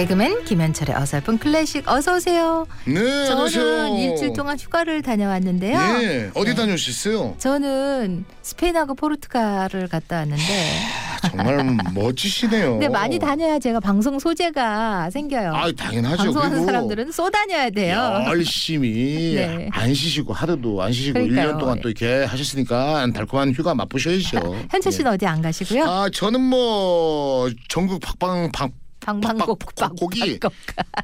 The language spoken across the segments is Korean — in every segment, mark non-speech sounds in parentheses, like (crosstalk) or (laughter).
개그맨 김현철의 어설픈 클래식 어서 오세요. 네, 저는 안녕하세요. 일주일 동안 휴가를 다녀왔는데요. 예, 어디 네. 다녀오셨어요? 저는 스페인하고 포르투갈을 갔다 왔는데 아, 정말 멋지시네요. 근데 많이 다녀야 제가 방송 소재가 생겨요. 아, 당연하죠. 방송하는 그리고 사람들은 쏘다녀야 돼요. 열심히 (laughs) 네. 안 쉬시고 하루도 안 쉬시고 일. 년 동안 또 이렇게 하셨으니까 달콤한 휴가 맛보셔야죠. 현철 씨는 예. 어디 안 가시고요? 아, 저는 뭐 전국 박방 방 방방곡곡 곡 곡이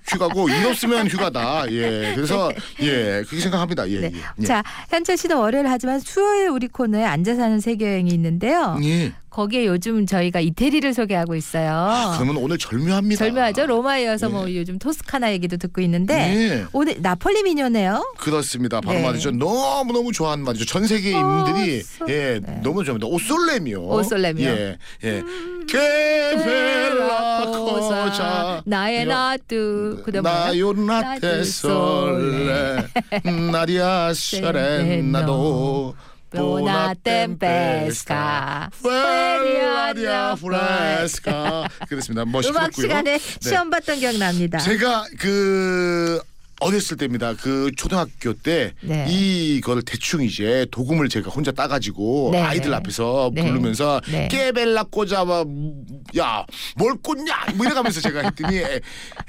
휴가고 일 없으면 휴가다. 예. 그래서 예, 그렇게 생각합니다. 예. 네. 예. 예. 자, 현철 씨는 월요일 하지만 수요일 우리 코너에 앉아 사는 세계 여행이 있는데요. 예. 거기에 요즘 저희가 이태리를 소개하고 있어요. 아, 그러면 오늘 절묘합니다. 절묘하죠. 로마에 이어서 예. 뭐 요즘 토스카나 얘기도 듣고 있는데 예. 오늘 나폴리 미녀네요. 그렇습니다. 바로 네. 말이죠. 너무 너무 좋아하는 말이죠. 전 세계인들이 오, 예 네. 너무 좋아합니다. 오솔레미오. 오솔레미오. 예 예. 케벨라 코자 나의 뭐야? 나요 나테 솔레. 나리아 세레나도 보나 템페스카 펠라리아 프레스카? 그렇습니다. 음악 멋있었고요. 시간에 시험 봤던 기억 납니다. 제가 그 어렸을 때입니다. 그 초등학교 때 네. 이걸 대충 이제 도금을 제가 혼자 따가지고 네, 아이들 네. 앞에서 네. 부르면서 네. 깨벨라 꽂아봐 야뭘 꽂냐 뭐 이래가면서 제가 했더니 애-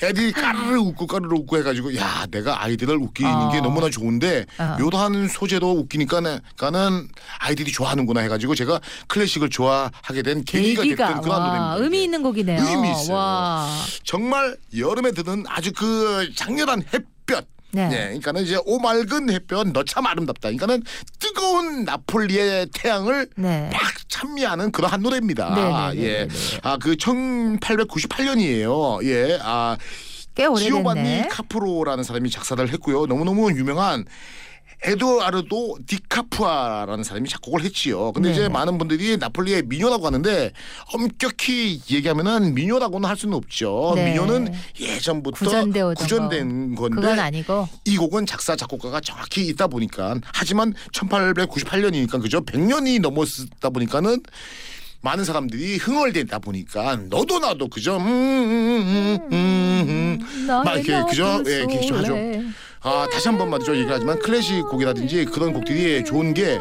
애들이 까르르 웃고 까르르 웃고 해가지고 야 내가 아이들을 웃기는 어. 게 너무나 좋은데 어. 요한 소재도 웃기니까는 까는 아이들이 좋아하는구나 해가지고 제가 클래식을 좋아하게 된 계기가 됐던 그런 와, 노래입니다. 의미. 있는 곡이네요. 의미 있어요. 와. 정말 여름에 드는 아주 그 장렬한 햇 볕. 네. 예, 그러니까는 이제 오맑은 햇볕 너참 아름답다. 그러니까는 뜨거운 나폴리의 태양을 네. 막 찬미하는 그러한 노래입니다. 네, 네, 네, 예. 네, 네. 아, 그 1898년이에요. 예. 아, 꽤 지오반니 오래됐네. 카프로라는 사람이 작사를 했고요. 너무너무 유명한 에드와르도 디카푸아라는 사람이 작곡을 했지요. 근데 이제 네네. 많은 분들이 나폴리의 미녀라고 하는데 엄격히 얘기하면은 미녀라고는 할 수는 없죠. 네. 미녀는 예전부터 구전된 건데 그건 아니고 이 곡은 작사 작곡가가 정확히 있다 보니까 하지만 1898년이니까 그죠 100년이 넘었다 보니까는 많은 사람들이 흥얼대다 보니까 너도 나도 그죠 음, 음, 음, 음, 음. 막 이렇게 그죠 예, 이렇게 하죠. 아 다시 한 번 말이죠 얘기를 하지만 클래식 곡이라든지 그런 곡들이 좋은 게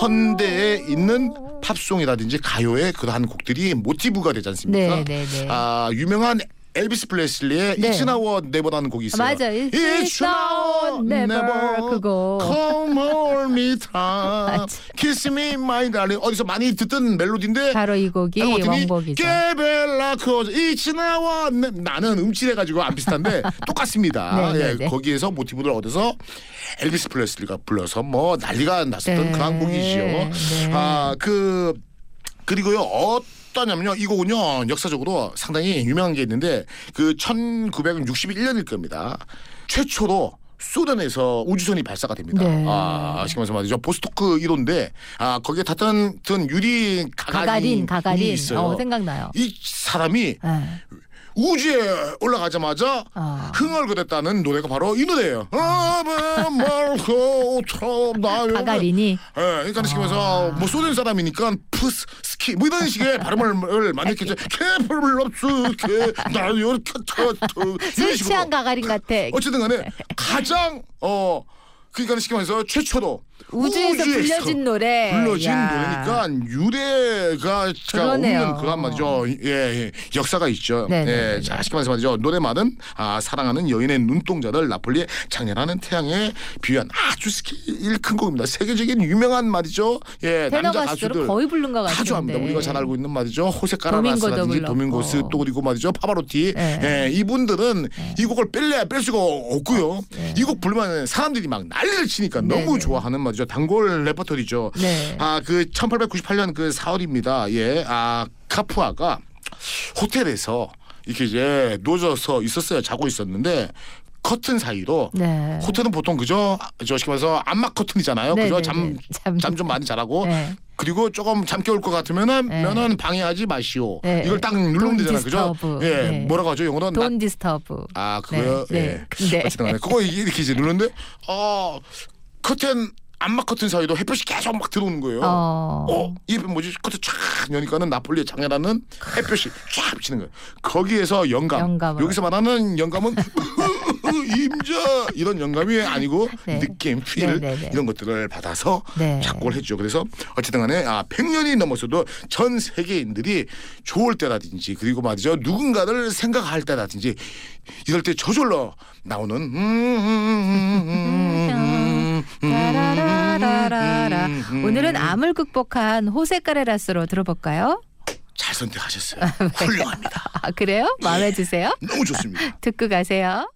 현대에 있는 팝송이라든지 가요의 그러한 곡들이 모티브가 되지 않습니까? 네, 네, 네. 아 유명한 엘비스 프레슬리의 네. It's Now or Never라는 곡이 있어요. 맞아. It's now or never 그거. Come hold me (laughs) 맞아. kiss me my darling. 어디서 많이 듣던 멜로디인데 바로 이 곡이 원곡이죠. Che bella cosa It's Now or Ne- 나는 음치래가지고 안 비슷한데 (laughs) 똑같습니다. 네, 네, 예, 네. 거기에서 모티브를 얻어서 엘비스 프레슬리가 불러서 뭐 난리가 났었던 네, 그런 곡이지요. 네. 아그 그리고요 어떠냐면요 이 곡은요 역사적으로 상당히 유명한 게 있는데 그 1961년일 겁니다 최초로 소련에서 우주선이 발사가 됩니다. 네. 아, 말해서 말이죠. 보스토크 1호인데 아, 거기에 탔던 든 유리 가가린 가가린이 가가린 있어요. 어, 생각나요. 이 사람이 네. 우주에 올라가자마자 아. 흥얼거렸다는 노래가 바로 이 노래예요. (laughs) 가가린이 예, 그러니까 쉽게 말해서 뭐 소련 사람이니까 푸스 스 키 뭐 이런 식의 발음을 많이 했겠죠. (laughs) 케블럽스케 나요 이런 술 식으로. 취한 가가린 같아. 어쨌든 간에 (laughs) 가장 어 그러니까 쉽게 말해서 최초로 우주에서 불려진 노래. 불러진 야. 노래니까 유래가 그러네요. 없는 그런 말이죠. 예, 예, 역사가 있죠. 네네네네. 예, 자, 쉽게 말해서 말이죠. 노래말은 아, 사랑하는 여인의 눈동자를 나폴리의 작렬하는 태양에 비유한 아주 스케일 큰 곡입니다. 세계적인 유명한 말이죠. 예, 남자 가수들 거의 부른 것 같은데. 다 좋아합니다. 우리가 잘 알고 있는 말이죠. 호세 불렀고. 도밍고스 또 그리고 말이죠. 파바로티. 네. 예, 이분들은 이 곡을 뺄래야 뺄 수가 없고요. 이곡 부르면 사람들이 막 난리를 치니까 네, 너무 네. 좋아하는 말이죠. 단골 레퍼토리죠. 네. 아, 그 1898년 그 4월입니다. 예. 아, 카푸아가 호텔에서 이렇게 이제 누워서 있었어요. 자고 있었는데 커튼 사이로 네. 호텔은 보통 그죠? 저 쉽게 말해서 암막 커튼이잖아요. 네, 그죠? 네, 잠 네. 잠- 잠 좀 많이 자라고 네. 그리고 조금 잠 깨울 것 같으면은 네. 면은 방해하지 마시오. 네. 이걸 딱 누르면 되잖아요, 그죠? 예, 네. 뭐라고 하죠? 영어로 나- Don't disturb. 아 그거요. 네, 예. 네. 어쨌든 간에 그거 이렇게 이제 누르는데 어 커튼 암막 커튼 사이로 햇볕이 계속 막 들어오는 거예요. 어. 어, 이게 뭐지? 커튼 쫙 여니까는 나폴리의 작렬하는 햇볕이 쫙 비치는 거예요. 거기에서 영감. 영감으로. 여기서 말하는 영감은 임자 이런 영감이 아니고 네. 느낌, 필 네, 네, 네. 이런 것들을 받아서 네. 작곡을 했죠. 그래서 어쨌든 간에 아 100년이 넘었어도 전 세계인들이 좋을 때라든지 그리고 말이죠. 누군가를 생각할 때라든지 이럴 때 저절로 나오는 음, 음, 음, 음, 음, 음, 라라 라라라. 음, 음, 오늘은 암을 극복한 호세 카레라스로 들어볼까요? 잘 선택하셨어요. 네. 훌륭합니다. 아, 그래요? 마음에 드세요? 너무 좋습니다. (laughs) 듣고 가세요.